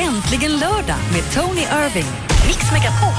Äntligen lördag med Tony Irving. Mix Megapol.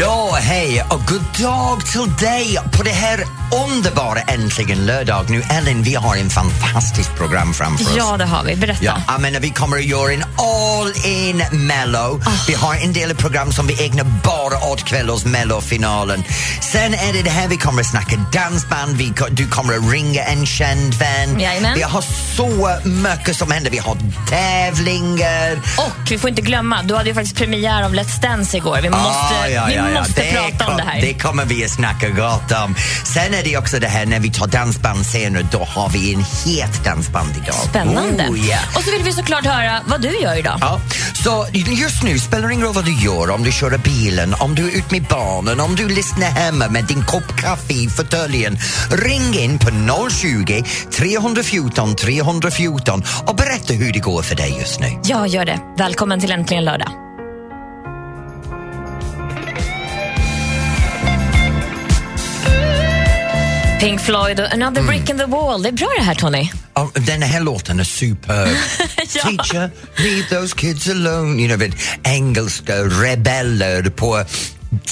Ja, hej och god dag till dig på det här underbara Äntligen lördag. Nu Ellen, vi har en fantastiskt program framför oss. Ja, det har vi. Berätta. Ja, jag menar, vi kommer att göra en all-in mello. Vi har en del program som vi ägnar bara åt kvällens mellofinalen. Sen är det det här vi kommer att snacka dansband, vi, du kommer att ringa en känd vän. Jajamän. Vi har så mycket som händer. Vi har tävlingar. Och vi får inte glömma, du hade ju faktiskt premiär av Let's Dance igår. Vi måste, Ah, ja, vi ja, ja. måste prata om det här. Det kommer vi att snacka gott om. Sen är det också det här när vi tar dansbandsscener, då har vi en het dansband idag. Spännande. Oh, yeah. Och så vill vi såklart höra vad du gör idag. Ja, så just nu spelar det ingen roll vad du gör, om du kör bilen, om du är ute med barnen, om du lyssnar hemma med din kopp kaffe i fåtöljen. Ring in på 020 314 314 och berätta hur det går för dig just nu. Jag gör det. Välkommen till Äntligen lördag. Pink Floyd och Another Mm. Brick in the Wall. Det är bra det här, Tony. Den här låten är superb. Ja. Teacher, leave those kids alone. You know, engelska rebeller på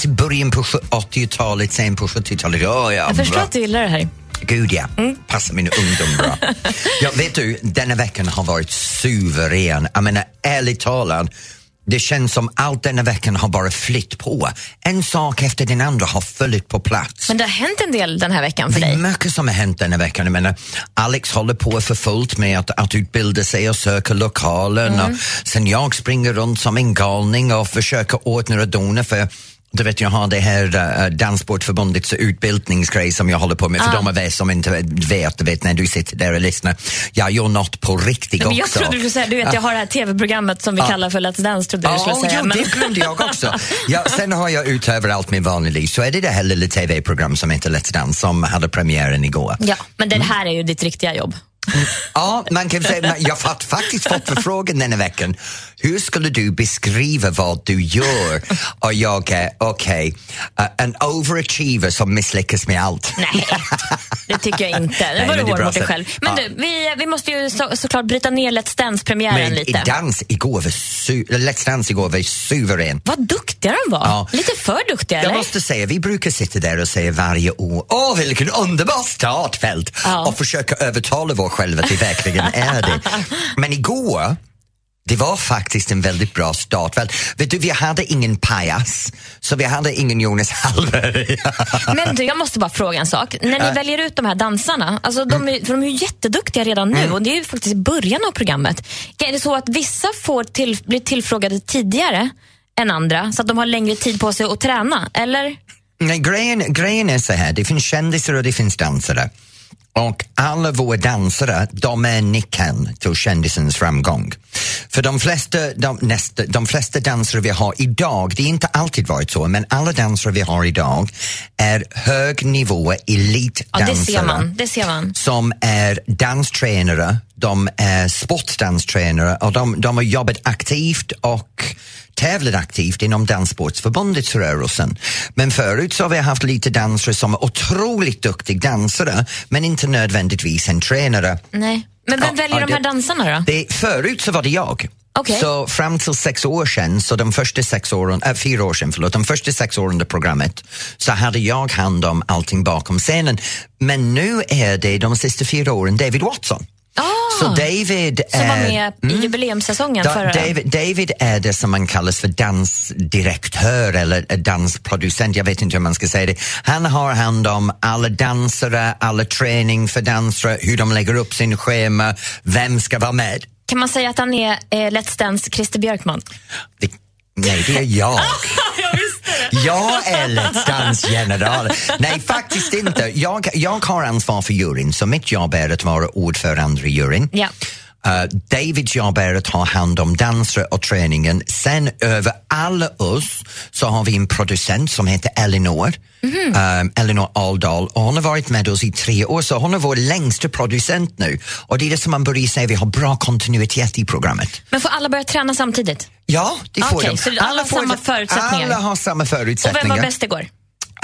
början på 80-talet, sen på 70-talet. Ja, ja, Jag förstår bra. att du gillar det här. Gud ja, passar min ungdom bra. ja, vet du, denna veckan har varit suverän. Jag menar, ärligt talat, det känns som allt denna veckan har bara flytt på. En sak efter den andra har följt på plats. Men det har hänt en del den här veckan för Det är dig. mycket som har hänt denna veckan. Jag menar, Alex håller på för fullt med att, att utbilda sig och söka lokalen. Mm. Och sen jag springer runt som en galning och försöker ordna och dona för du vet, jag har det här uh, Danssportförbundets utbildningsgrej som jag håller på med. För Ah. de av er som inte vet, vet när du sitter där och lyssnar, jag gör något på riktigt Men jag också. trodde du skulle säga, du vet jag har det här tv-programmet som vi kallar för Let's Dance, trodde jag du skulle Ja, säga. jo, men- det glömde jag också. Ja, sen har jag utöver allt min vanliga liv så är det det här lilla tv-program som heter Let's Dance som hade premiären igår. Ja, men det här är ju ditt riktiga jobb. Ja, man kan säga, jag har faktiskt fått förfrågan den här veckan. Hur skulle du beskriva vad du gör? Och jag är, okej, uh, en overachiever som misslyckas med allt. Nej, det tycker jag inte. Det var du hård mot dig själv. Men Ja. du, vi, vi måste ju så, såklart bryta ner Let's Dance-premiären lite. dans igår var su- Let's Dance igår var suverän. Vad duktiga de var. Ja. Lite för duktiga, Jag eller? måste säga, vi brukar sitta där och säga varje år, åh vilken underbar startfält Ja. och försöka övertala vår själva att det verkligen är det. Men igår, det var faktiskt en väldigt bra startfält. Vet du, vi hade ingen pajas, så vi hade ingen Jonas Hallberg. Men du, jag måste bara fråga en sak. När ni väljer ut de här dansarna, alltså de, är, för de är ju jätteduktiga redan nu Mm. och det är ju faktiskt början av programmet. Är det så att vissa får till, blir tillfrågade tidigare än andra så att de har längre tid på sig att träna? Eller? Nej, grejen, grejen är så här, det finns kändisar och det finns dansare. Och alla våra dansare, de är nyckeln till kändisens framgång. För de flesta, de, nästa, de flesta dansare vi har idag, det har inte alltid varit så, men alla dansare vi har idag är hög nivå Ja, elitdansare det ser man. Det ser man. som är danstränare, de är sportdanstränare och de, de har jobbat aktivt och tävlat aktivt inom Danssportsförbundets rörelsen. Men förut så har vi haft lite dansare som är otroligt duktiga dansare men inte nödvändigtvis en tränare. Nej. Men vem Ja, väljer ja, de här dansarna då? Det, förut så var det jag. Okej. Så fram till sex år sedan, så de första sex åren, äh, fyra år sedan, förlåt, de första sex åren av programmet så hade jag hand om allting bakom scenen. Men nu är det de sista fyra åren David Watson. Ah, Så David som var är, med i jubileumssäsongen förra... David, David är det som man kallas för dansdirektör eller eh, dansproducent, jag vet inte hur man ska säga det. Han har hand om alla dansare, alla träning för dansare, hur de lägger upp sin schema, vem ska vara med. Kan man säga att han är eh, Let's Dance Christer Björkman? Det, nej, det är jag. Jag är Let's Dance-general. Nej, faktiskt inte. Jag, jag har ansvar för juryn, så mitt jobb är att vara ordförande i juryn. Ja. Uh, Davids jobb är att ha hand om dansare och träningen. Sen över alla oss så har vi en producent som heter Elinor. Um, Elinor Aldal och hon har varit med oss i tre år så hon är vår längsta producent nu. Och det är det som man börjar säga, vi har bra kontinuitet i programmet. Men får alla börja träna samtidigt? Ja, det får Okej, de. alla har får samma förutsättningar? Alla har samma Och förutsättningar. vem var bäst igår?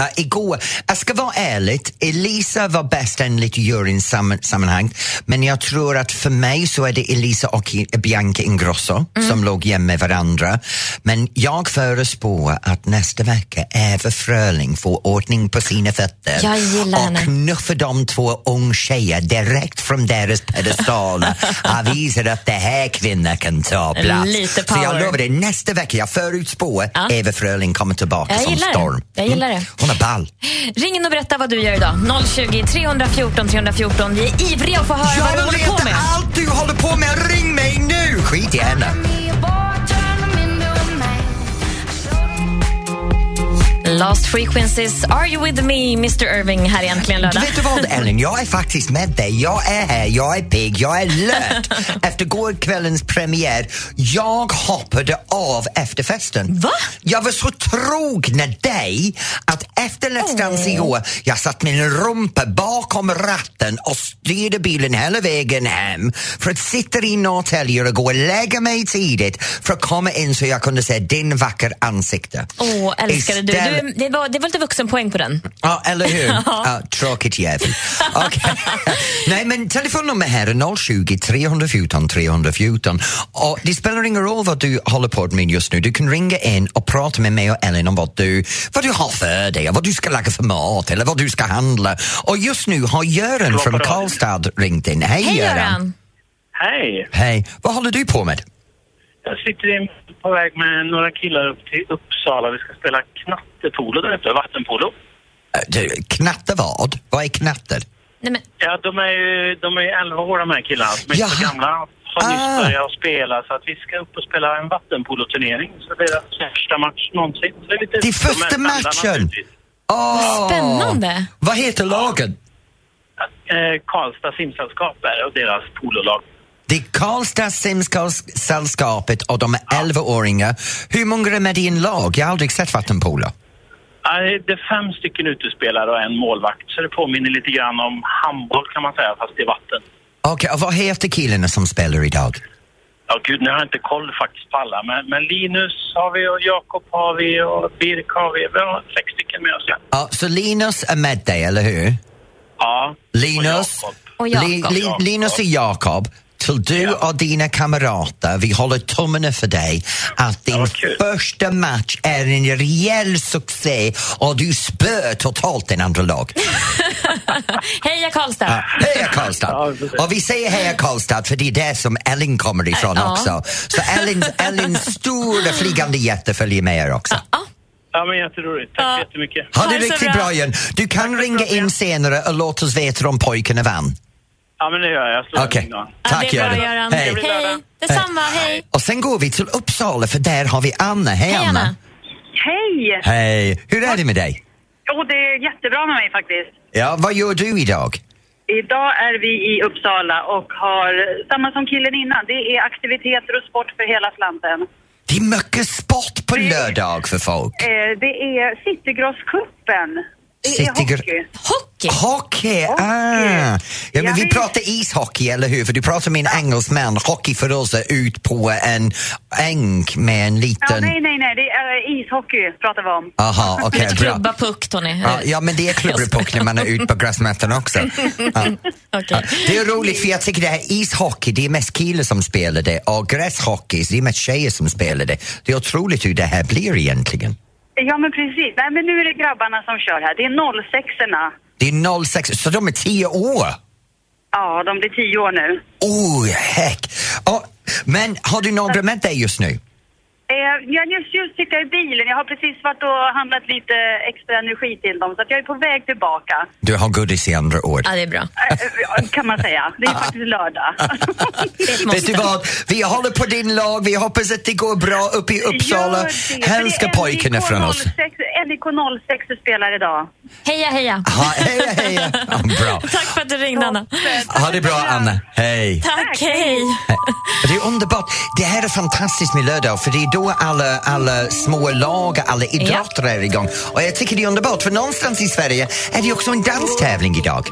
Uh, igår, jag ska vara ärlig, Elisa var bäst enligt juryns sam sammanhang men jag tror att för mig så är det Elisa och Bianca Ingrosso mm. som låg jämn med varandra. Men jag förespår att nästa vecka Eva Fröling får ordning på sina fötter och knuffar de två unga tjejer direkt från deras pedestaler och visar att det här kvinnan kan ta plats. Så jag lovar dig, nästa vecka, jag förutspår ja. Eva Fröling kommer tillbaka jag som storm. Jag gillar det. Mm. Hon är ball. Ring in och berätta vad du gör idag. 020 314 314. Vi är ivriga att få höra jag vad du håller på med. Jag vet allt du håller på med. Ring mig nu! Skit i henne. Lost Frequencies, Are You With Me, Mr Irving, här egentligen lördag. Vet du vad Ellen, jag är faktiskt med dig. Jag är här, jag är pigg, jag är lött. Efter gårdkvällens premiär, jag hoppade av efter festen. Va? Jag var så trogen dig att efter Let's Dance igår, jag satt min rumpa bakom ratten och styrde bilen hela vägen hem för att sitta i Norrtälje och gå och lägga mig tidigt för att komma in så jag kunde se din vackra ansikte. Åh, oh, älskade Istället... du. du det, var, det var lite vuxenpoäng på den. Ja, eller hur? ja. tråkigt jävel. Okay. Nej, men telefonnummer här är 020 314 314 och det spelar ingen roll vad du håller på med just nu. Du kan ringa in och prata med mig och Ellen om vad du, vad du har för dig, vad du ska laga för mat eller vad du ska handla. Och just nu har Göran från Karlstad ringt in. Hej, Hej Göran! Hej! Hej! Vad håller du på med? Jag sitter på väg med några killar upp till Uppsala. Vi ska spela knattepolo där ute, vattenpolo. Äh, knatte vad? Vad är knatter? Nej, men... Ja, de är ju de är 11 år de här killarna. De är Jaha. så gamla. Har nyss ah. börjat spela så att vi ska upp och spela en vattenpoloturnering. Så det är deras första match någonsin. Så det är lite det är första de matchen? Oh. Spännande! Vad heter lagen? Eh, Karlstad simsällskap är och deras pololag. Det är Karlstad simsällskapet och de är 11-åringar. Hur många är med i en lag? Jag har aldrig sett vattenpolo. Det är fem stycken utespelare och en målvakt, så det påminner lite grann om handboll kan man säga, fast i vatten. Okej, okay, och vad heter killarna som spelar idag? Ja, gud, nu har jag inte koll faktiskt på alla, men, men Linus har vi och Jakob har vi och Birk har vi. Vi har sex stycken med oss, ja. ja så Linus är med dig, eller hur? Ja, Linus, och Jakob. Li, li, Linus och Jakob till du ja. och dina kamrater, vi håller tummarna för dig att din första match är en rejäl succé och du spör totalt din andra lag. heja Karlstad! Ja, heja Karlstad! Och vi säger heja Karlstad för det är där som Ellen kommer ifrån ja. också. Så Ellins, Ellins stora flygande jätte följer med er också. Ja, men jätteroligt. Tack ja. så jättemycket. Ha det riktigt bra, igen. Du kan Tack ringa in senare och låta oss veta om pojkarna vann. Ja, men det gör jag. Okej. Okay. Tack, ja, Göran. Hej. Hej. Detsamma, hej. Och sen går vi till Uppsala, för där har vi Anna. Hej, hej Anna. Hej! Hej. Hur är det med dig? Jo, det är jättebra med mig faktiskt. Ja, vad gör du idag? Idag är vi i Uppsala och har samma som killen innan. Det är aktiviteter och sport för hela slanten. Det är mycket sport på lördag för folk. Eh, det är Citygrosscupen det är hockey. Hockey? Hockey, ah! Ja, men vi pratar ishockey, eller hur? För du pratar med en engelsman. Hockey för oss är ut på en äng med en liten... Ja, nej, nej, nej. Det är ishockey pratar vi om. Aha, okej. Okay, klubba puck, Tony. Ja, ja, men det är klubba puck när man är ute på gräsmattan också. Ja. okay. Det är roligt, för jag tycker det här ishockey, det är mest killar som spelar det och gräshockey, det är mest tjejer som spelar det. Det är otroligt hur det här blir egentligen. Ja, men precis. Nej, men nu är det grabbarna som kör här. Det är 06orna. Det är 06, så de är tio år? Ja, de blir tio år nu. Oh, heck! Oh, men har du några med dig just nu? Eh, jag just, just sitter jag i bilen. Jag har precis varit och handlat lite extra energi till dem så att jag är på väg tillbaka. Du har godis i andra ord. Ja, det är bra. Eh, kan man säga. Det är faktiskt lördag. Vet du vad? Vi håller på din lag. Vi hoppas att det går bra uppe i Uppsala. Hälsa pojkarna från oss. NIK 06 spelar idag. Heja, heja. Ha, heja, heja. Ja, bra. Tack för att du ringde, Anna. Ha det bra, Anna. Hej. Tack, hej. Det är underbart. Det här är fantastiskt med lördag för det är då alla, alla små lag, alla idrotter är igång. Och jag tycker det är underbart för någonstans i Sverige är det också en danstävling idag.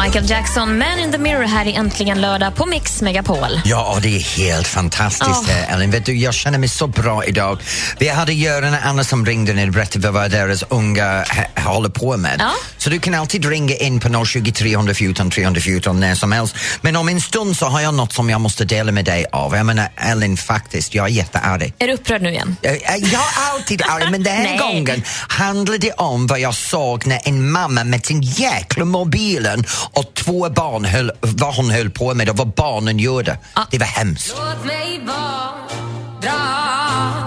Michael Jackson, Man in the Mirror här i Äntligen lördag på Mix Megapol. Ja, det är helt fantastiskt Oh. Ellen. Vet du, jag känner mig så bra idag. Vi hade Göran och Anna som ringde ner och berättade vad deras unga håller på med. Ja. Så du kan alltid ringa in på 020 314 314 när som helst. Men om en stund så har jag något som jag måste dela med dig av. Jag menar Ellen, faktiskt, jag är jättearg. Är du upprörd nu igen? Jag jag är alltid arg, men den här gången handlade det om vad jag såg när en mamma med sin jäkla mobilen och två barn höll, vad hon höll på med och vad barnen gjorde. Det var hemskt.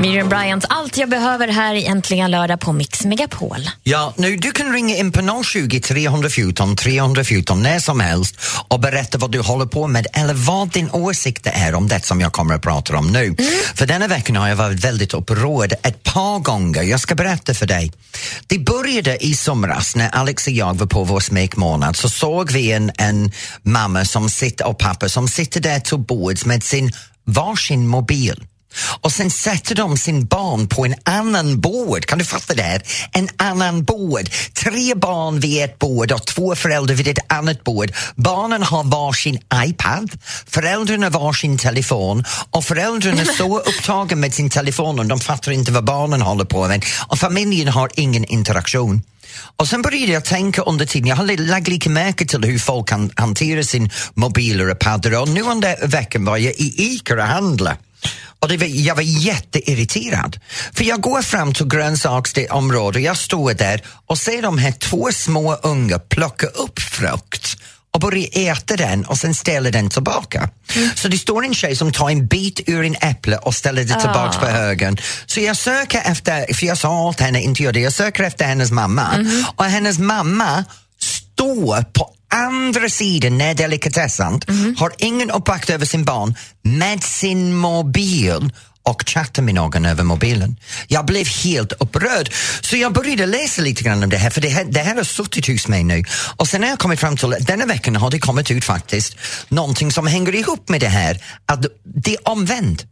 Miriam Bryant, allt jag behöver här i Äntligen lördag på Mix Megapol. Ja, nu du kan ringa in på 020 314 314 när som helst och berätta vad du håller på med eller vad din åsikt är om det som jag kommer att prata om nu. För denna veckan har jag varit väldigt upprörd ett par gånger. Jag ska berätta för dig. Det började i somras när Alex och jag var på vår smekmånad så såg vi en, en mamma som sitter, och pappa som sitter där till bords med sin varsin mobil. Och sen sätter de sin barn på en annan bord. Kan du fatta det? här? En annan bord. Tre barn vid ett bord och två föräldrar vid ett annat bord. Barnen har varsin iPad, föräldrarna varsin telefon och föräldrarna är så upptagna med sin telefon och de fattar inte vad barnen håller på med och familjen har ingen interaktion. Och sen började jag tänka under tiden, jag har lagt lite märke till hur folk kan hantera sin mobiler och paddor och nu under veckan var jag i Ica och handlade. Och det var, jag var jätteirriterad. För jag går fram till grönsaksområdet och jag står där och ser de här två små unga plocka upp frukt och börja äta den och sen ställa den tillbaka. Så det står en tjej som tar en bit ur en äpple och ställer det tillbaka på högen. Så jag söker efter, för jag sa åt henne inte göra det, jag söker efter hennes mamma och hennes mamma står på andra sidan när delikatessen har ingen uppvakt över sin barn med sin mobil och chattar med någon över mobilen. Jag blev helt upprörd. Så jag började läsa lite grann om det här, för det här, det här har suttit hos mig nu. Och sen har jag kommit fram till att denna veckan har det kommit ut faktiskt någonting som hänger ihop med det här, att det är omvänt.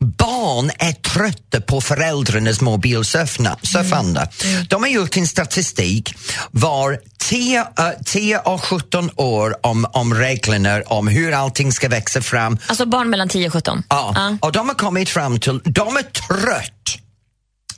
Barn är trötta på föräldrarnas mobilsurfande. De har gjort en statistik var 10, äh, 10 och 17 år om, om reglerna om hur allting ska växa fram. Alltså barn mellan 10 och 17? Ja, och de har kommit fram till, de är trött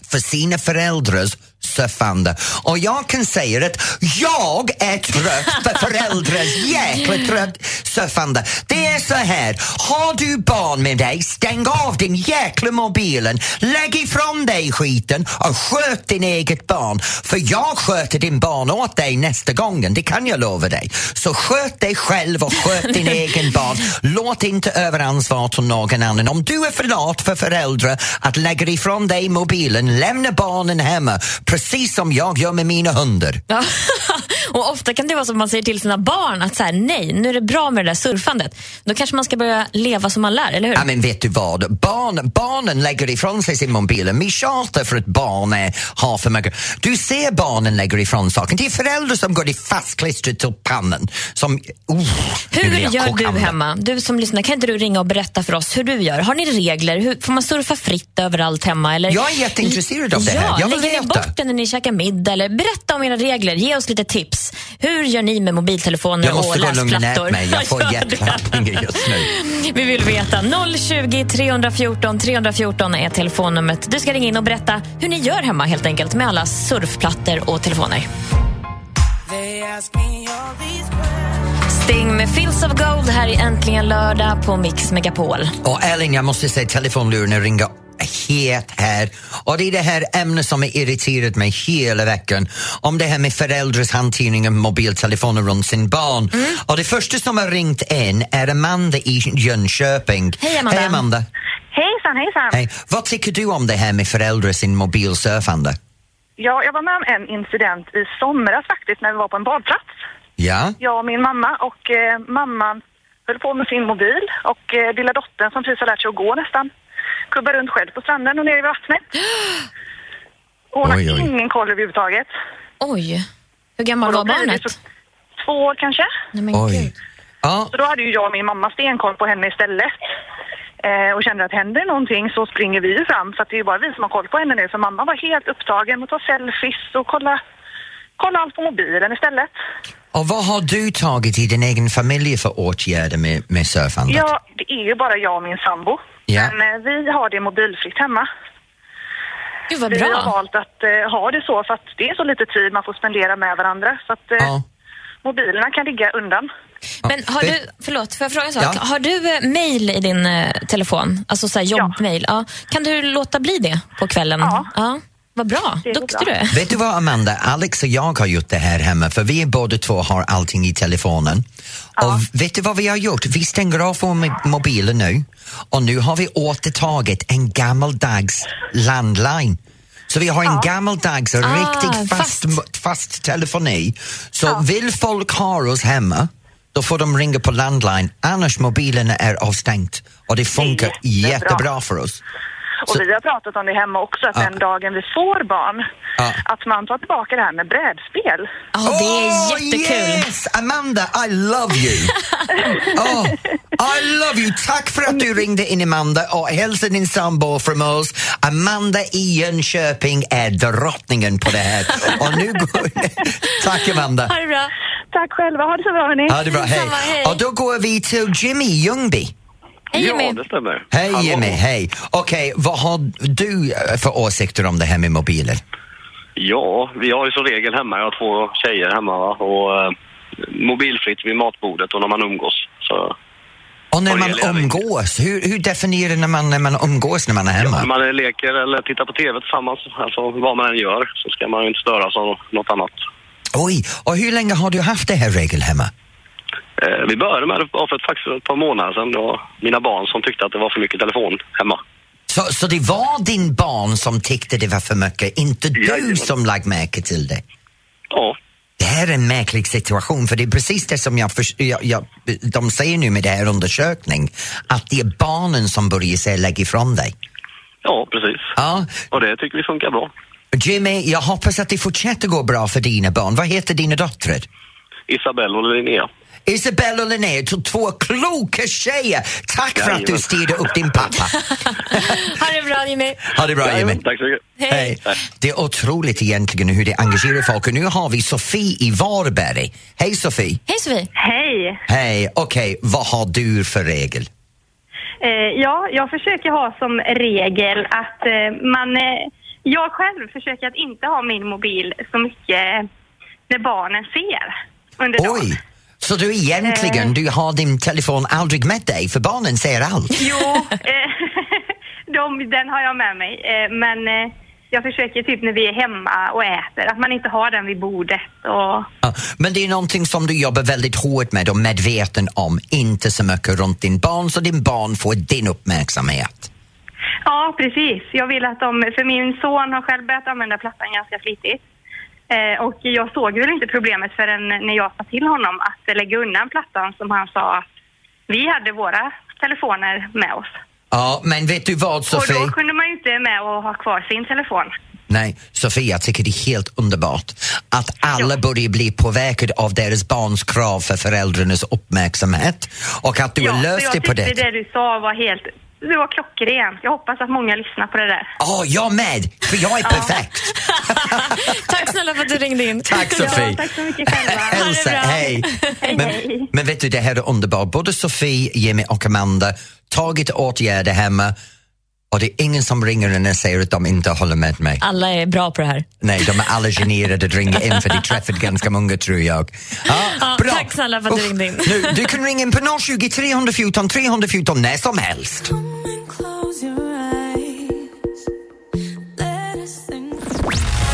för sina föräldrars surfande. Och jag kan säga att jag är trött för föräldrars jäkla trött surfande. Det är så här, har du barn med dig, stäng av din jäkla mobilen, lägg ifrån dig skiten och sköt din eget barn. För jag sköter din barn åt dig nästa gången, det kan jag lova dig. Så sköt dig själv och sköt din egen barn. Låt inte över ansvar till någon annan. Om du är för lat för föräldrar att lägga ifrån dig mobilen, lämna barnen hemma, precis som jag gör med mina hundar. Och ofta kan det vara som man säger till sina barn att så här, nej, nu är det bra med det där surfandet. Då kanske man ska börja leva som man lär, eller hur? Ja, men vet du vad? Barn, barnen lägger ifrån sig sin mobil. Vi tjatar för att barn är, har för mycket. Du ser barnen lägger ifrån saken. Det är föräldrar som går det fastklistrat till pannan. Som, nu Hur gör du kokande. hemma? Du som lyssnar, kan inte du ringa och berätta för oss hur du gör? Har ni regler? Hur, får man surfa fritt överallt hemma? Eller? Jag är jätteintresserad av det här. Ja, Jag vill lägger ni bort den när ni käkar middag? Eller berätta om era regler. Ge oss lite tips. Hur gör ni med mobiltelefoner Jag måste och gå och lugna läsplattor? mig. Jag får hjärtklappningar just nu. Vi vill veta. 020 314 314 är telefonnumret. Du ska ringa in och berätta hur ni gör hemma helt enkelt med alla surfplattor och telefoner. Sting med Fields of Gold här i Äntligen lördag på Mix Megapol. Och Elin, jag måste säga telefonluren ringer het här. Och det är det här ämnet som har irriterat mig hela veckan. Om det här med föräldrars hantering av mobiltelefoner runt sin barn. Mm. Och det första som har ringt in är Amanda i Jönköping. Hej, Amanda. Hej Amanda. Hejsan, hejsan. Hej. Vad tycker du om det här med föräldrar sin mobilsurfande? Ja, jag var med om en incident i somras faktiskt när vi var på en badplats. Ja? Jag och min mamma och eh, mamman höll på med sin mobil och eh, lilla dottern som precis har lärt sig att gå nästan kubbar runt själv på stranden och ner i vattnet. Och hon Oj, har oj. ingen koll överhuvudtaget. Oj, hur gammal var barnet? Två år kanske. Nej, men Oj. gud. Ja, Så då hade ju jag och min mamma stenkoll på henne istället. Eh, och kände att händer någonting så springer vi fram så att det är ju bara vi som har koll på henne nu. För mamma var helt upptagen med att ta selfies och kolla, kolla allt på mobilen istället. Och vad har du tagit i din egen familj för åtgärder med, med surfandet? Ja, det är ju bara jag och min sambo. Ja. Men eh, vi har det mobilfritt hemma. Gud vad Vi har bra. valt att eh, ha det så för att det är så lite tid man får spendera med varandra. Så att eh, Ja. mobilerna kan ligga undan. Men har du, förlåt, får jag fråga en sak? Ja. Har du eh, mail i din eh, telefon? Alltså så här jobbmail? Ja. Kan du låta bli det på kvällen? Ja. Vad bra, Det duktig du är. Vet du vad Amanda, Alex och jag har gjort det här hemma för vi båda två har allting i telefonen. Och vet du vad vi har gjort? Vi stänger av våra mo- mobiler nu och nu har vi återtagit en gammaldags landline. Så vi har en gammaldags riktigt fast, fast. fast. telefoni. Så vill folk ha oss hemma då får de ringa på landline, annars mobilerna är avstängt. Och det funkar jättebra. jättebra för oss. Och Så- vi har pratat om det hemma också, att Ja. den dagen vi får barn, Ja. att man tar tillbaka det här med brädspel. Ja, det är Oh, jättekul. Yes! Amanda, I love you! oh, I love you! Tack för att du ringde in, Amanda, och hälsa din sambo från oss. Amanda i Jönköping är drottningen på det här. och nu går... Tack, Amanda. Ha det bra. Tack själva, ha det så bra hörni. Ja, det bra. Hej. Detsamma, hej. Och då går vi till Jimmy Ljungby. Hej Ja, Jimmy. det stämmer. Hej Hallå. Jimmy, hej. Okej, vad har du för åsikter om det här med mobiler? Ja, vi har ju som regel hemma, jag har två tjejer hemma va? och eh, mobilfritt vid matbordet och när man umgås. Så Och när man umgås, hur, hur definierar när man när man umgås när man är hemma? när man leker eller tittar på TV tillsammans, alltså vad man än gör, så ska man ju inte störas av något annat. Oj, och hur länge har du haft det här regel hemma? Eh, vi började med det för ett, faktiskt ett par månader sedan. Det var mina barn som tyckte att det var för mycket telefon hemma. Så, så det var din barn som tyckte det var för mycket, inte du Jajamän. som lagt märke till det? Ja, Det här är en märklig situation, för det är precis det som jag, förs- jag, jag de säger nu med det här undersökning, att det är barnen som börjar säga lägg ifrån dig. ja precis. Ja, Och det tycker vi funkar bra. Jimmy, jag hoppas att det fortsätter gå bra för dina barn. Vad heter dina döttrar? Isabelle och Linnea. Isabella och Linnea, två kloka tjejer. Tack för att du styrde upp din pappa. Ha det bra Jimmy. Ha det bra Jimmy. Tack så mycket. Hej. Hej. Det är otroligt egentligen hur det engagerar folk och nu har vi Sofie i Varberg. Hej Sofie! Hej Sofie. Hej! Hej, okej, vad har du för regel? Eh, ja, jag försöker ha som regel att eh, man... Eh, jag själv försöker att inte ha min mobil så mycket när barnen ser under dagen. Så du egentligen, du har din telefon aldrig med dig för barnen ser allt? Jo, eh, de, den har jag med mig. Eh, men eh, jag försöker typ när vi är hemma och äter, att man inte har den vid bordet. Och, Ja, Men det är någonting som du jobbar väldigt hårt med och medveten om, inte så mycket runt din barn så din barn får din uppmärksamhet. ja, precis. Jag vill att de... För min son har själv börjat använda plattan ganska flitigt. Eh, och jag såg väl inte problemet förrän när jag sa till honom att lägga undan plattan som han sa att vi hade våra telefoner med oss. Ja, men vet du vad Och Sofie? då kunde man ju inte med och ha kvar sin telefon. Nej, Sofie, jag tycker det är helt underbart att alla börjar bli påverkade av deras barns krav för föräldrarnas uppmärksamhet och att du har så löst jag det på tyckte det. det du sa var helt... Det var klockrent. Jag hoppas att många lyssnar på det där. Ja, jag med, för jag är perfekt. Tack snälla för att du ringde in. Tack Sofie. Ja, tack så mycket själva. Bra. hej. Hej, Men, men vet du, det här är underbart. Både Sofie, Jimmy och Amanda tagit åtgärder hemma och det är ingen som ringer och säger att de inte håller med mig. Alla är bra på det här. Nej, de är alla generade att ringa in för de träffat ganska många tror jag. Ja, Ja, bra. tack snälla för att du Uff, ringde in. Nu, du kan ringa in på 020 314 314 när som helst.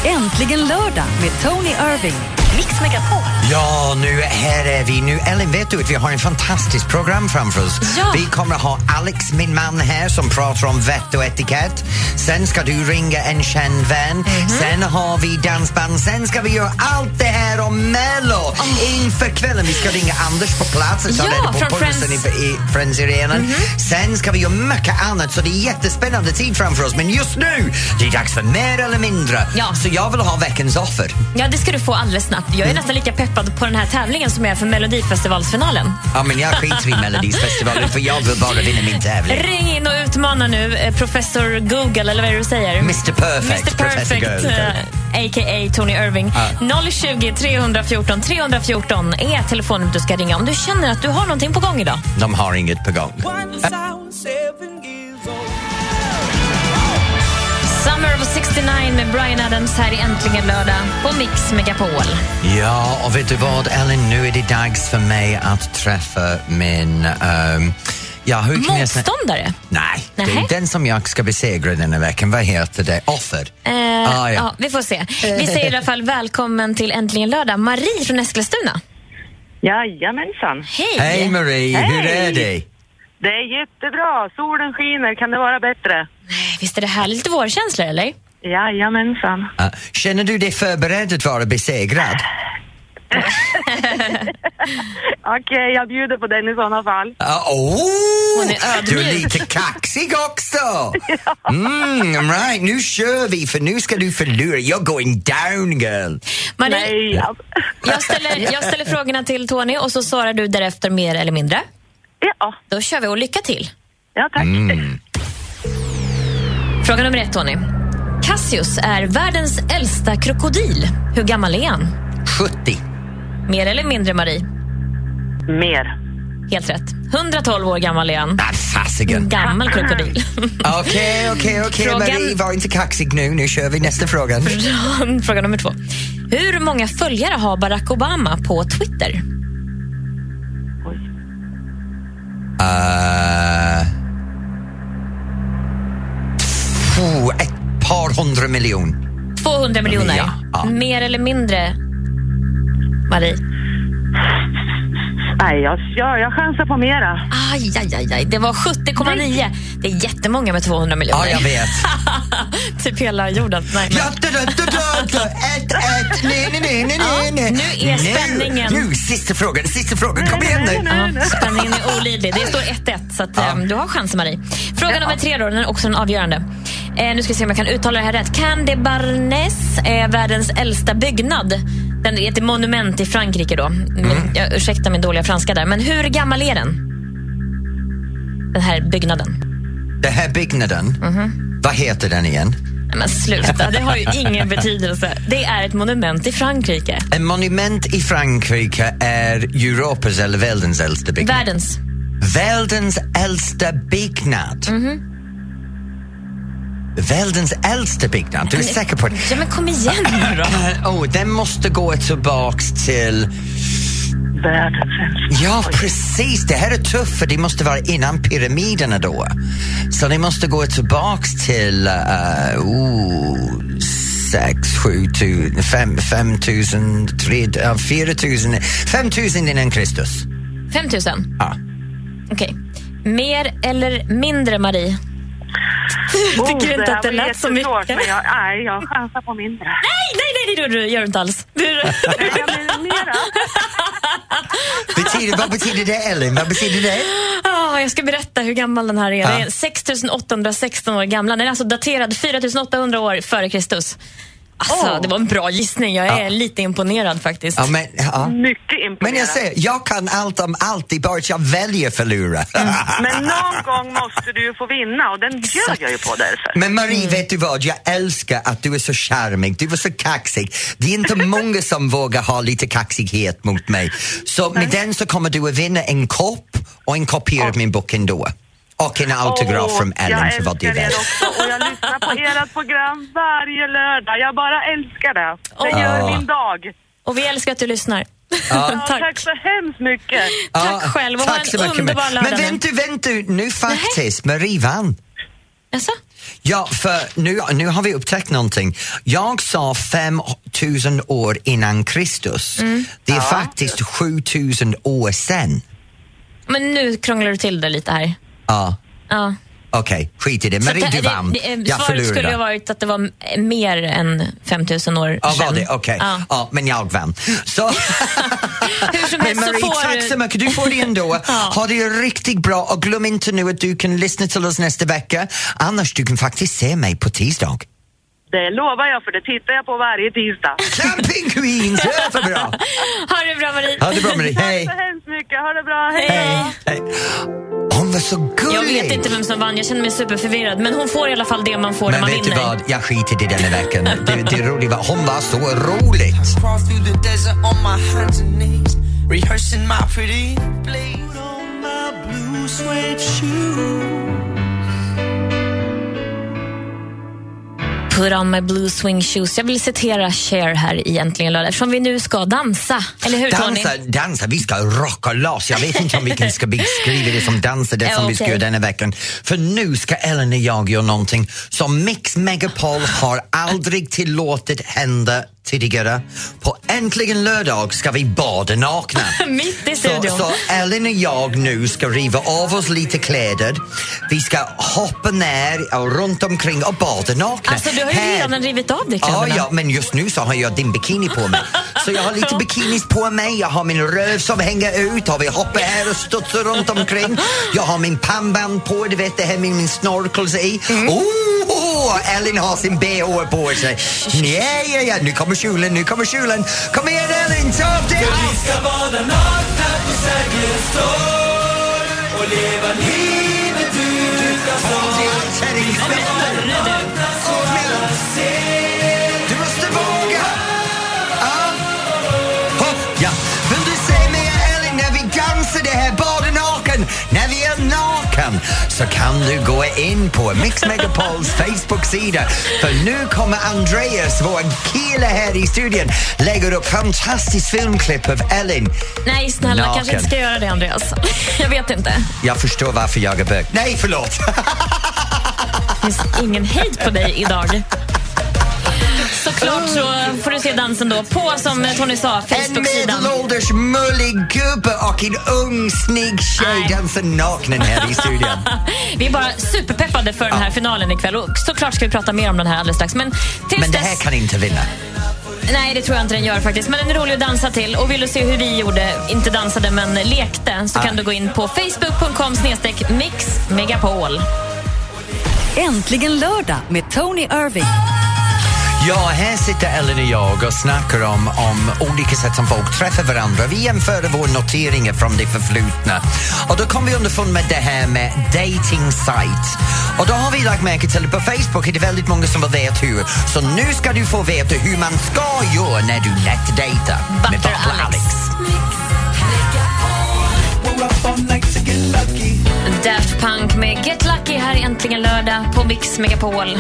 Äntligen lördag med Tony Irving. Mix Megapol. Ja, nu här är vi. Nu, Ellen, vet du att vi har en fantastisk program framför oss? Ja. Vi kommer att ha Alex, min man här, som pratar om vett och etikett. Sen ska du ringa en känd vän. Mhm. Sen har vi dansband. Sen ska vi göra allt det här om Mello inför kvällen. Vi ska ringa Anders på plats och ta Ja, reda på pulsen Friends. Mhm. i, Friends arenan. Sen ska vi göra mycket annat, så det är jättespännande tid framför oss. Men just nu, det är dags för mer eller mindre. Ja. Så jag vill ha veckans offer. Ja, det ska du få alldeles snabbt. Jag är nästan lika peppad på den här tävlingen som är för Melodifestivalsfinalen. Ja, men jag skiter i Melodifestivalen för jag vill bara vinna min tävling. Ring in och utmana nu eh, professor Google, eller vad är det du säger? Mr Perfect, Mr Professor Perfect Google. eh, a.k.a. Tony Irving. 020 314 314 är telefonnumret du ska ringa om du känner att du har någonting på gång idag. De har inget på gång. Summer of 69 med Brian Adams här i Äntligen lördag på Mix Megapol. Ja, och vet du vad Ellen, nu är det dags för mig att träffa min... ehm, ja, hur kan jag? Motståndare? Nej, det är den som jag ska besegra den här veckan. Vad heter det? Offer? Eh, Ah, ja. ja. vi får se. Vi säger i alla fall välkommen till Äntligen lördag. Marie från Eskilstuna. Jajamensan. Hej! Hej Marie, hur är Hej. det? Det är jättebra. Solen skiner. Kan det vara bättre? Visst är det härligt lite vårkänslor eller? Jajamensan. Känner du dig förberedd att vara besegrad? Okej, jag bjuder på den i sådana fall. Ah, oh, är du är lite kaxig också! Mm, right, nu kör vi för nu ska du förlora. You're going down girl. Marie, Nej, jag... jag ställer, jag ställer frågorna till Tony och så svarar du därefter mer eller mindre. Ja, Då kör vi och lycka till. ja tack. Mm. Fråga nummer ett Tony. Cassius är världens äldsta krokodil. Hur gammal är han? 70. Mer eller mindre Marie? Mer. Helt rätt. 112 år gammal är han. Ah, fasiken. Gammal krokodil. Okej, okej, okej Marie, var inte kaxig nu. Nu kör vi nästa fråga. Fråga nummer två. Hur många följare har Barack Obama på Twitter? Uh, 200 miljoner. 200 miljoner? Ja. Mer eller mindre, Marie? Nej, jag, jag, chansar på mera. Aj, aj, aj, aj. Det var 70,9. Det är jättemånga med 200 miljoner. Ja, jag vet. typ hela jorden. Nej, nej, ett, ett, nej, nej, nej, nej, ja, nej. Nu är spänningen... Nu, nu, sista frågan, sista frågan. Kom igen nu. Ja, spänningen är olidlig. Det står 1-1, så att, ja. um, du har chansen, Marie. Fråga nummer tre, då. Den är också den avgörande. Eh, nu ska vi se om jag kan uttala det här rätt. Can de Barnes är världens äldsta byggnad. Den är ett monument i Frankrike. då. Men, jag, ursäkta min dåliga franska där. Men hur gammal är den? Den här byggnaden. Den här byggnaden, Mhm. vad heter den igen? Men sluta, det har ju ingen betydelse. Det är ett monument i Frankrike. En monument i Frankrike är Europas eller världens äldsta byggnad. Världens. Världens äldsta byggnad. Mhm. Världens äldsta byggnad, du är säker på det? Ja, men kom igen nu då. Oh, den måste gå tillbaks till... Världens äldsta. Ja, precis. Det här är tufft för det måste vara innan pyramiderna då. Så det måste gå tillbaks till uh, oh, sex, sju, tu, fem, fem tusen, tre, uh, fyra tusen, fem tusen innan Kristus. 5 000. Ja. Okej. Mer eller mindre, Marie? Jag tycker inte här att det lät så mycket. Men jag, nej, jag chansar på mindre. Nej, nej, nej, det gör du- gör du inte alls. Du. Betyder, vad betyder det, Ellen? Vad betyder det? Ah, jag ska berätta hur gammal den här är. Ja. Den är 6816 år gammal. Den är alltså daterad 4800 år före Kristus. Alltså, Åh. Det var en bra gissning. Jag är Ja. lite imponerad faktiskt. Ja, men, ja. Mycket imponerad. men jag säger, jag kan allt om allt, det är bara att jag väljer förlora. Men någon gång måste du ju få vinna och den gör jag ju på därför. Men Marie, vet du vad? Jag älskar att du är så charmig, du är så kaxig. Det är inte många som vågar ha lite kaxighet mot mig. Så med den så kommer du att vinna en kopp och en kopia av min bok ändå. Och en autograf Åh, från Ellen för vad du Jag vill. älskar er också och jag lyssnar på ert program varje lördag. Jag bara älskar det. Det gör min dag. Och vi älskar att du lyssnar. Ja, Tack. tack så hemskt mycket. Tack själv och ha tack så en mycket. underbar lördag Men nu. vänta, vänta, nu faktiskt, Marie vann. Jaså? Ja, för nu, nu har vi upptäckt någonting. Jag sa 5000 år innan Kristus. Mm. Det är faktiskt 7000 år sen. Men nu krånglar du till det lite här. Ja, Ja. okej, skit i det. Så Marie, du det- vann. det- Jag Svaret skulle ha varit att det var mer än 5000 år Ja, sedan. var det? Okej. Ja. Ja, men jag vann. Så... Hur som men helst så Marie, får tack du- så mycket. Du får det ändå. Ha det riktigt bra och glöm inte nu att du kan lyssna till oss nästa vecka. Annars du kan faktiskt se mig på tisdag. Det lovar jag för det tittar jag på varje tisdag. Camping Queens, överbra! Ha det bra Marie. Ha det bra Marie, hej! Tack så hemskt mycket. Ha det bra. Hej. Hej! Hej. Vad så gulligt! Jag vet inte vem som vann, jag känner mig superförvirrad. Men hon får i alla fall det man får Men när man vet du vinner. vad, jag skiter i denna veckan. Det, det roliga var, hon var så roligt. Rehearsing my pretty please. On my blue suede shoes. Put on my blue swing shoes. Jag vill citera Cher här i Äntligen lördag eftersom vi nu ska dansa. Eller hur Tony? Dansa, dansa, vi ska rocka loss. Jag vet inte om vi kan ska beskriva det som dansa, det som vi ska göra denna veckan. För nu ska Ellen och jag göra någonting som Mix Megapol har aldrig tillåtit hända tidigare. På Äntligen lördag ska vi bada nakna. Mitt i Så, studion. så Ellen och jag nu ska riva av oss lite kläder. Vi ska hoppa ner och runt omkring och bada nakna. Alltså du har ju Här- redan rivit av dig Ja, kläderna. ja, men just nu så har jag din bikini på mig. Så jag har lite bikinis på mig, jag har min röv som hänger ut och vi hoppar här och studsar runt omkring. Jag har min pannband på, du vet det här med min snorkels i. Mm. Oh, Ellen har sin bh på sig. Ja, ja, ja, nu kommer kjolen, nu kommer kjolen. Kom igen Ellen, ta av dig allt! ska vara nakna på Sergels torg och leva livet utan Du naken så kan du gå in på Mix Megapols Facebook-sida för nu kommer Andreas, vår kille här i studion, lägger upp fantastiskt filmklipp av Elin. Nej, snälla, Naken. kanske inte ska göra det Andreas. Jag vet inte. Jag förstår varför jag är bög. Nej, förlåt! Det finns ingen hejd på dig idag. Såklart så får du se dansen då på, som Tony sa, En Facebook-sidan. medelålders mullig gubbe och en ung snygg tjej Nej. dansar nakna här i studion. Vi är bara superpeppade för den här finalen ikväll och såklart ska vi prata mer om den här alldeles strax. Men tills Men det här kan inte vinna. Nej, det tror jag inte den gör faktiskt. Men den är rolig att dansa till. Och vill du se hur vi gjorde, inte dansade men lekte, så kan du gå in på facebook.com snedstreck mixmegapol. Äntligen lördag med Tony Irving. Ja, här sitter Ellen och jag och snackar om, om olika sätt som folk träffar varandra. Vi jämför våra noteringar från det förflutna. Och då kom vi underfund med det här med dating site. Och då har vi lagt märke till på Facebook är det väldigt många som veta hur. Så nu ska du få veta hur man ska göra när du nätdejtar med Butler Alex. Daft Punk med Get Lucky här Äntligen lördag på Mix Megapol.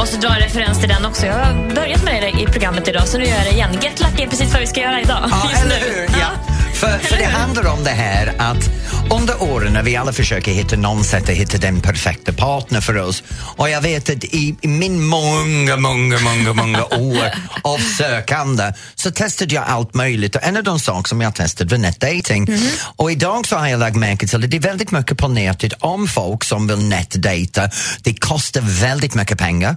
Måste dra en referens till den också. Jag har börjat med det i programmet idag, så nu gör jag det igen. Get Lucky är precis vad vi ska göra idag. Ja, eller nu. hur? Ja. För, för det handlar om det här att under åren när vi alla försöker hitta någon sätt att hitta den perfekta partner för oss och jag vet att i, i min många, många, många, många år av sökande så testade jag allt möjligt och en av de saker som jag testade var nätdating. Och idag så har jag lagt märke till att det är väldigt mycket på nätet om folk som vill nätdejta. Det kostar väldigt mycket pengar.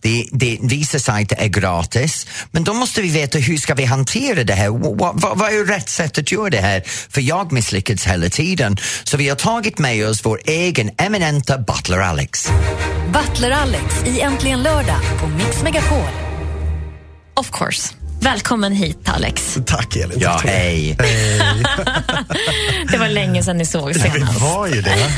Det, det, vissa sajter är gratis, men då måste vi veta hur ska vi hantera det här? Vad, vad, vad är rätt sätt att göra det här? För jag misslyckats hela tiden. Så vi har tagit med oss vår egen eminenta Butler Alex. Butler Alex i Äntligen lördag på Mix Megapol. Of course. Välkommen hit, Alex. Tack Elin. Ja, Tack det. hej. Det var länge sedan ni såg senast. var ju det.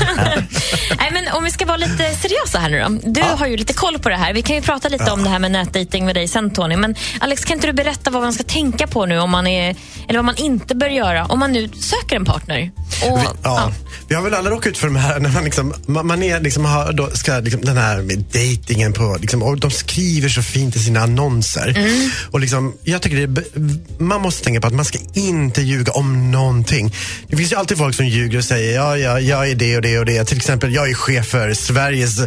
Nej, men om vi ska vara lite seriösa här nu då. Du har ju lite koll på det här. Vi kan ju prata lite om det här med nätdating med dig sen Tony. Men Alex, kan inte du berätta vad man ska tänka på nu om man är, eller vad man inte bör göra om man nu söker en partner? Och, Vi, ja. vi har väl alla råkat ut för de här när man, liksom, man, man är, liksom, har, då ska, liksom, den här med dejtingen på, liksom, och de skriver så fint i sina annonser. Och liksom, jag tycker det man måste tänka på att man ska inte ljuga om någonting. Det finns ju alltid folk som ljuger och säger ja, ja, jag är det och det och det. Till exempel, jag är chef för Sveriges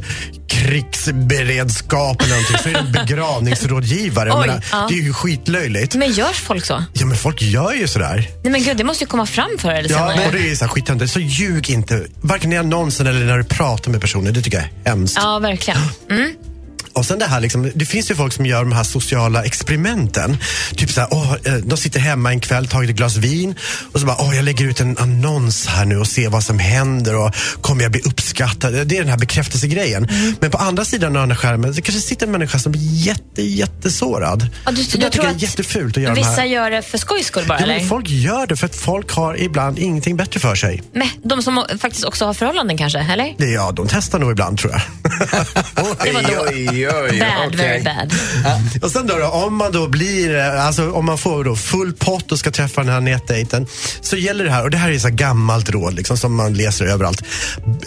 krigsberedskap eller någonting. Så är det en begravningsrådgivare. Jag Oj, menar, ja. Det är ju skitlöjligt. Men görs folk så? Ja, men folk gör ju sådär. Nej men gud, det måste ju komma fram förr eller Ja, senare. och det är så här skittöntigt. Så ljug inte. Varken i annonsen eller när du pratar med personer. Det tycker jag är hemskt. Ja, verkligen. Mm. Och sen det här liksom, det finns ju folk som gör de här sociala experimenten. Typ så här, åh, eh, de sitter hemma en kväll, tagit ett glas vin och så bara, åh, jag lägger ut en annons här nu och ser vad som händer och kommer jag bli uppskattad? Det är den här bekräftelsegrejen. Mm. Men på andra sidan av den här skärmen, det kanske sitter en människa som blir jätte, jättesårad. Ja, du, du jag tror tycker det är att jättefult att göra Vissa här. gör det för skojs skull bara, Ja, eller? folk gör det för att folk har ibland ingenting bättre för sig. Men de som faktiskt också har förhållanden kanske, eller? Det, ja, de testar nog ibland tror jag. Var då. Oj, oj, oj, Bad, very bad. Och sen då, då, om man då blir, eh, alltså om man får då full pott och ska träffa den här nätdejten så gäller det här, och det här är så här gammalt råd liksom, som man läser överallt.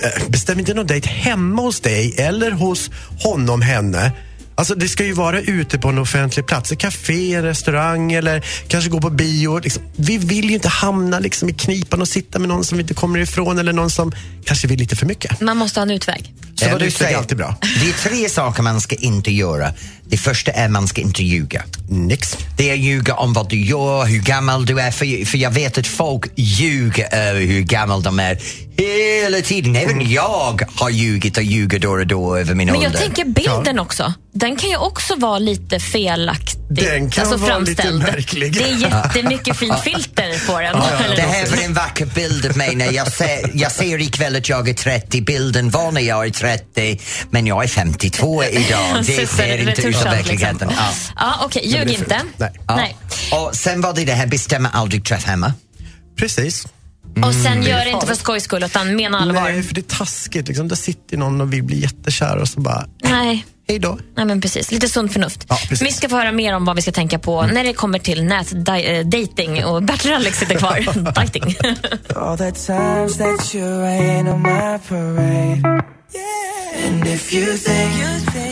Eh, Bestäm inte någon dejt hemma hos dig eller hos honom, henne. Alltså det ska ju vara ute på en offentlig plats, ett café, en restaurang eller kanske gå på bio. Liksom. Vi vill ju inte hamna liksom, i knipan och sitta med någon som vi inte kommer ifrån eller någon som kanske vill lite för mycket. Man måste ha en utväg. Så vad du säger är alltid bra. Det är tre saker man ska inte göra. Det första är man ska inte ljuga. Nix. Det är ljuga om vad du gör, hur gammal du är. För, för jag vet att folk ljuger över hur gammal de är hela tiden. Även Mm. jag har ljugit och ljuger då och då över min Men ålder. jag tänker bilden också. Den kan ju också vara lite felaktig. Den kan alltså vara lite märklig. Det är jättemycket fint filter på den. Det här var en vacker bild av mig när jag ser, jag ser ikväll att jag är 30. Bilden var när jag är 30, men jag är 52 idag. Det ser inte ut som retuschat, verkligen. liksom. Ja. Ja, okej. Ljug blir inte. Nej. Ja. Nej. Och sen var det det här, bestämma aldrig träff hemma. Precis. Och sen är gör det inte för skojs skull, utan mena allvar. Nej, för det är taskigt. Liksom. Där sitter någon och vill bli jättekär och så bara, Nej. Hej då. Nej men precis, lite sunt förnuft. Ja, precis. Vi ska få höra mer om vad vi ska tänka på när det kommer till nätdating och Bertil Alex sitter kvar. Dating. All the times that you rain on my parade. And if you think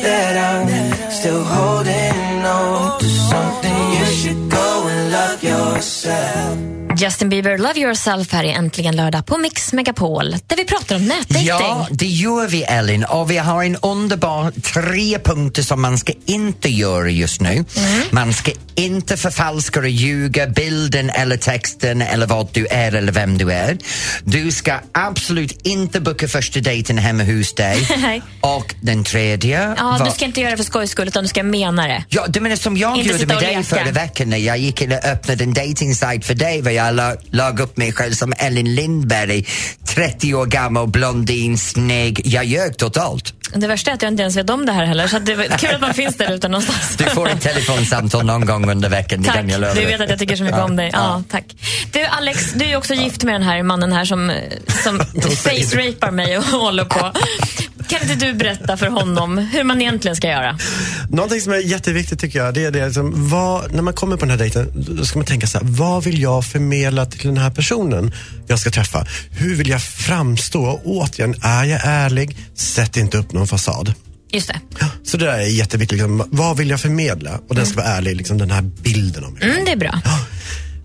that I'm still holding on to something, you should go and love yourself. Justin Bieber, Love yourself här i Äntligen lördag på Mix Megapol där vi pratar om nätdating. Ja, det gör vi Ellen och vi har en underbar tre punkter som man ska inte göra just nu. Man ska inte förfalska och ljuga bilden eller texten eller vad du är eller vem du är. Du ska absolut inte boka första dejten hemma hos dig. Och den tredje... Ja, var- du ska inte göra det för skojs skull utan du ska mena det. Ja, du menar som jag Inte gjorde med dig förra veckan när jag gick in och öppnade en dating-sajt för dig där jag la, lag upp mig själv som Ellen Lindberg, 30 år gammal, blondin, snygg. Jag ljög totalt. Det värsta är att jag inte ens vet om det här heller så att det är kul att man finns där ute någonstans. Du får ett telefonsamtal någon gång under veckan, Tack, kan jag lova du vet att jag tycker så mycket om dig. Ja, tack. Du Alex, du är också gift med den här mannen här som, som face-rapar mig och håller på. Kan inte du berätta för honom hur man egentligen ska göra? Någonting som är jätteviktigt tycker jag, det är det liksom, vad, när man kommer på den här dejten, då ska man tänka så här, vad vill jag förmedla till den här personen jag ska träffa? Hur vill jag framstå? Återigen, är jag ärlig? Sätt inte upp någon fasad. Just det. Så det där är jätteviktigt. Liksom, vad vill jag förmedla? Och den ska vara ärlig, liksom, den här bilden av mig. Mm, det är bra.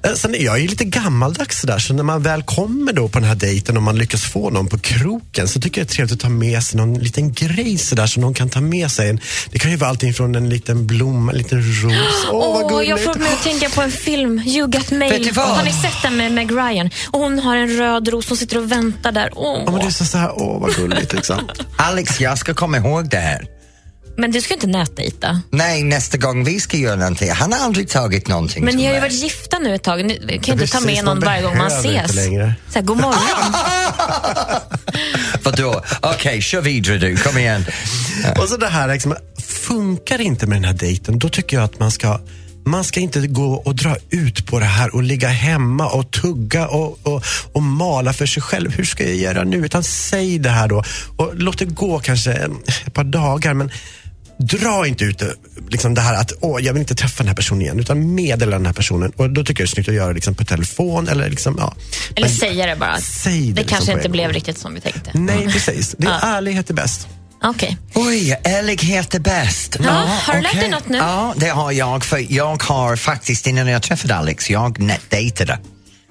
Eh, Sen är jag ju lite gammaldags sådär, så när man väl kommer då på den här dejten och man lyckas få någon på kroken så tycker jag det är trevligt att ta med sig någon liten grej sådär som någon kan ta med sig. En, det kan ju vara allting från en liten blomma, en liten ros. Åh, vad Åh, gulligt. jag får mig att tänka på en film, You Got Mail. vad? Har ni sett den med Meg Ryan? Och hon har en röd ros, hon sitter och väntar där. Åh. Men det är så, så här, åh vad gulligt liksom. Alex, jag ska komma ihåg det här. Men du ska inte nätdejta. Nej, nästa gång vi ska göra någonting. Han har aldrig tagit någonting Men ni har ju varit gifta nu ett tag. Ni kan ju inte ta med någon varje gång man ses. längre. Så här, god morgon. Vadå? Okej, kör vidare du, kom igen. Och så det här, liksom, funkar inte med den här dejten, då tycker jag att man ska man ska inte gå och dra ut på det här och ligga hemma och tugga och, och, och mala för sig själv. Hur ska jag göra nu? Utan säg det här då och låt det gå kanske en- ett par dagar. Men dra inte ut det, liksom det här att åh, jag vill inte träffa den här personen igen. Utan meddela den här personen. Och då tycker jag det är snyggt att göra det liksom på telefon eller liksom, ja. Eller Men- säga det bara. Säg det det liksom kanske inte blev riktigt som vi tänkte. Nej, precis. Det är ärlighet är bäst. Okej. Oj, ärlighet är bäst. Ja, har du lärt dig något nu? Ja, det har jag. För jag har faktiskt, innan jag träffade Alex, jag nätdejtade.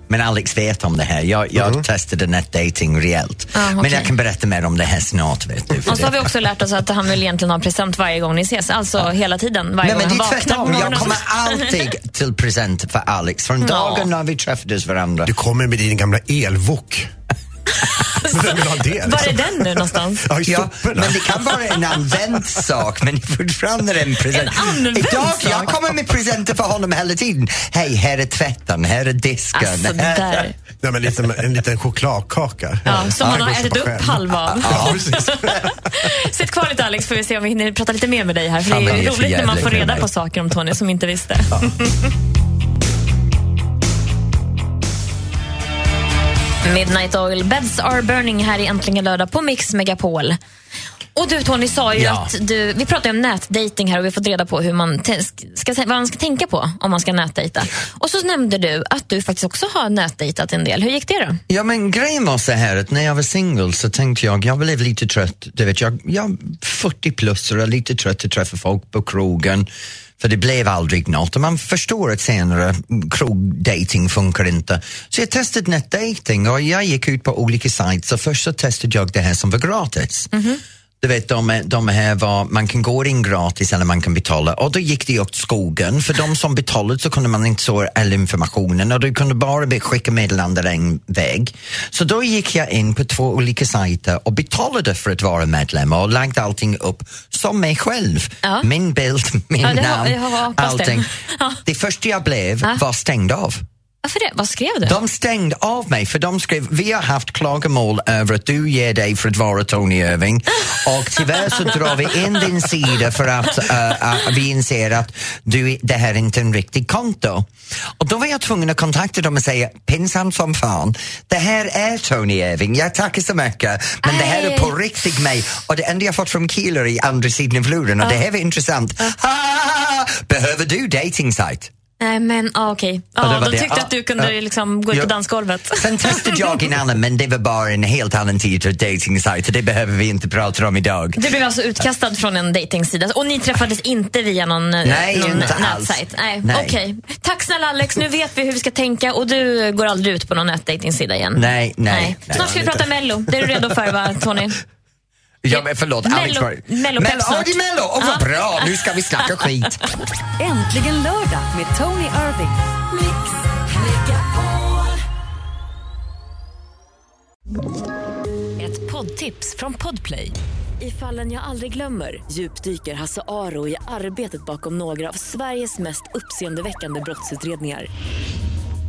Men Alex vet om det här. Jag, jag testade nätdating rejält. Ah, Men okej. jag kan berätta mer om det här snart. Vet du, Och så har det. vi också lärt oss att han vill egentligen ha present varje gång ni ses. Alltså hela tiden, varje Nej, men gång det han är tvärtom. Jag kommer alltid till present för Alex från Ja. dagen när vi träffades varandra. Du kommer med din gamla elvok. Vem vill ha det? Var är Liksom? den nu någonstans? Ja, i Ja, men det kan vara en använd sak, men fortfarande det en present. En använd Idag, sak? jag kommer med presenter för honom hela tiden. Hej, här är tvätten, här är disken. Alltså, här... där. Nej, men lite, en liten chokladkaka. Ja, som man Det har ätit upp halva av. Ja, precis. Sitt kvar lite Alex får vi se om vi hinner prata lite mer med dig här. För det är för roligt när man får reda på saker om Tony som inte visste. Midnight Oil, Beds Are Burning här i Äntligen lördag på Mix Megapol. Och du Tony sa ju Ja. att du, vi pratade om nätdating här och vi har fått reda på hur man ska, vad man ska tänka på om man ska nätdejta. Och så nämnde du att du faktiskt också har nätdejtat en del. Hur gick det då? Ja men grejen var så här att när jag var singel så tänkte jag, jag blev lite trött, du vet jag, jag 40 plus och är lite trött att träffa folk på krogen för det blev aldrig något och man förstår att senare mm, krogdating funkar inte. Så jag testade nätdating och jag gick ut på olika sajter. först så testade jag det här som var gratis. Mhm. Du vet, de, de här var, man kan gå in gratis eller man kan betala och då gick det åt skogen. För de som betalade så kunde man inte så all informationen och du kunde bara skicka meddelanden en väg. Så då gick jag in på två olika sajter och betalade för att vara medlem och lagde allting upp som mig själv. Ja. Min bild, min Ja, har- namn, hoppas det. allting. Ja. Det första jag blev var stängd av. Varför det? Vad skrev du? De stängde av mig för de skrev vi har haft klagomål över att du ger dig för att vara Tony Irving och tyvärr så drar vi in din sida för att eh, eh, vi inser att du, det här är inte en riktig konto. Och då var jag tvungen att kontakta dem och säga pinsamt som fan, det här är Tony Irving, jag tackar så mycket men det här är på riktigt mig och det enda jag fått från Keeler i andra sidan av luren och det här var intressant. Behöver du dating site? Nej men ah, okej. Ja, var de tyckte Ja, att du kunde ja. liksom gå ut på dansgolvet. Sen testade jag en annan men det var bara en helt annan typ av dating-sajt och det behöver vi inte prata om idag. Du blev alltså utkastad från en dejtingsida och ni träffades inte via någon, eh, Nej, någon inte alls. nätsajt? Nej, Nej. okej. Tack snälla Alex, nu vet vi hur vi ska tänka och du går aldrig ut på någon nätdejtingsida igen. Nej, nej, nej. Snart ska vi prata Mello. Det är du redo för va, Tony? Ja, men förlåt, Alex Mello- var... Mello Mello, pepp snart. Mello! Åh, vad bra! Nu ska vi snacka skit. Äntligen lördag med Tony Irving. Ett poddtips från Podplay. I fallen jag aldrig glömmer djupdyker Hasse Aro i arbetet bakom några av Sveriges mest uppseendeväckande brottsutredningar.